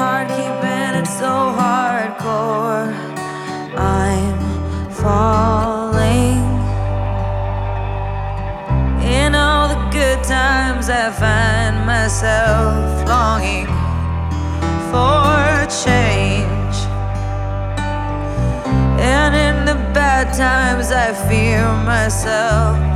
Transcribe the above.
Hard keeping it so hardcore? I'm falling. In all the good times, I find myself longing for change. And in the bad times, I fear myself.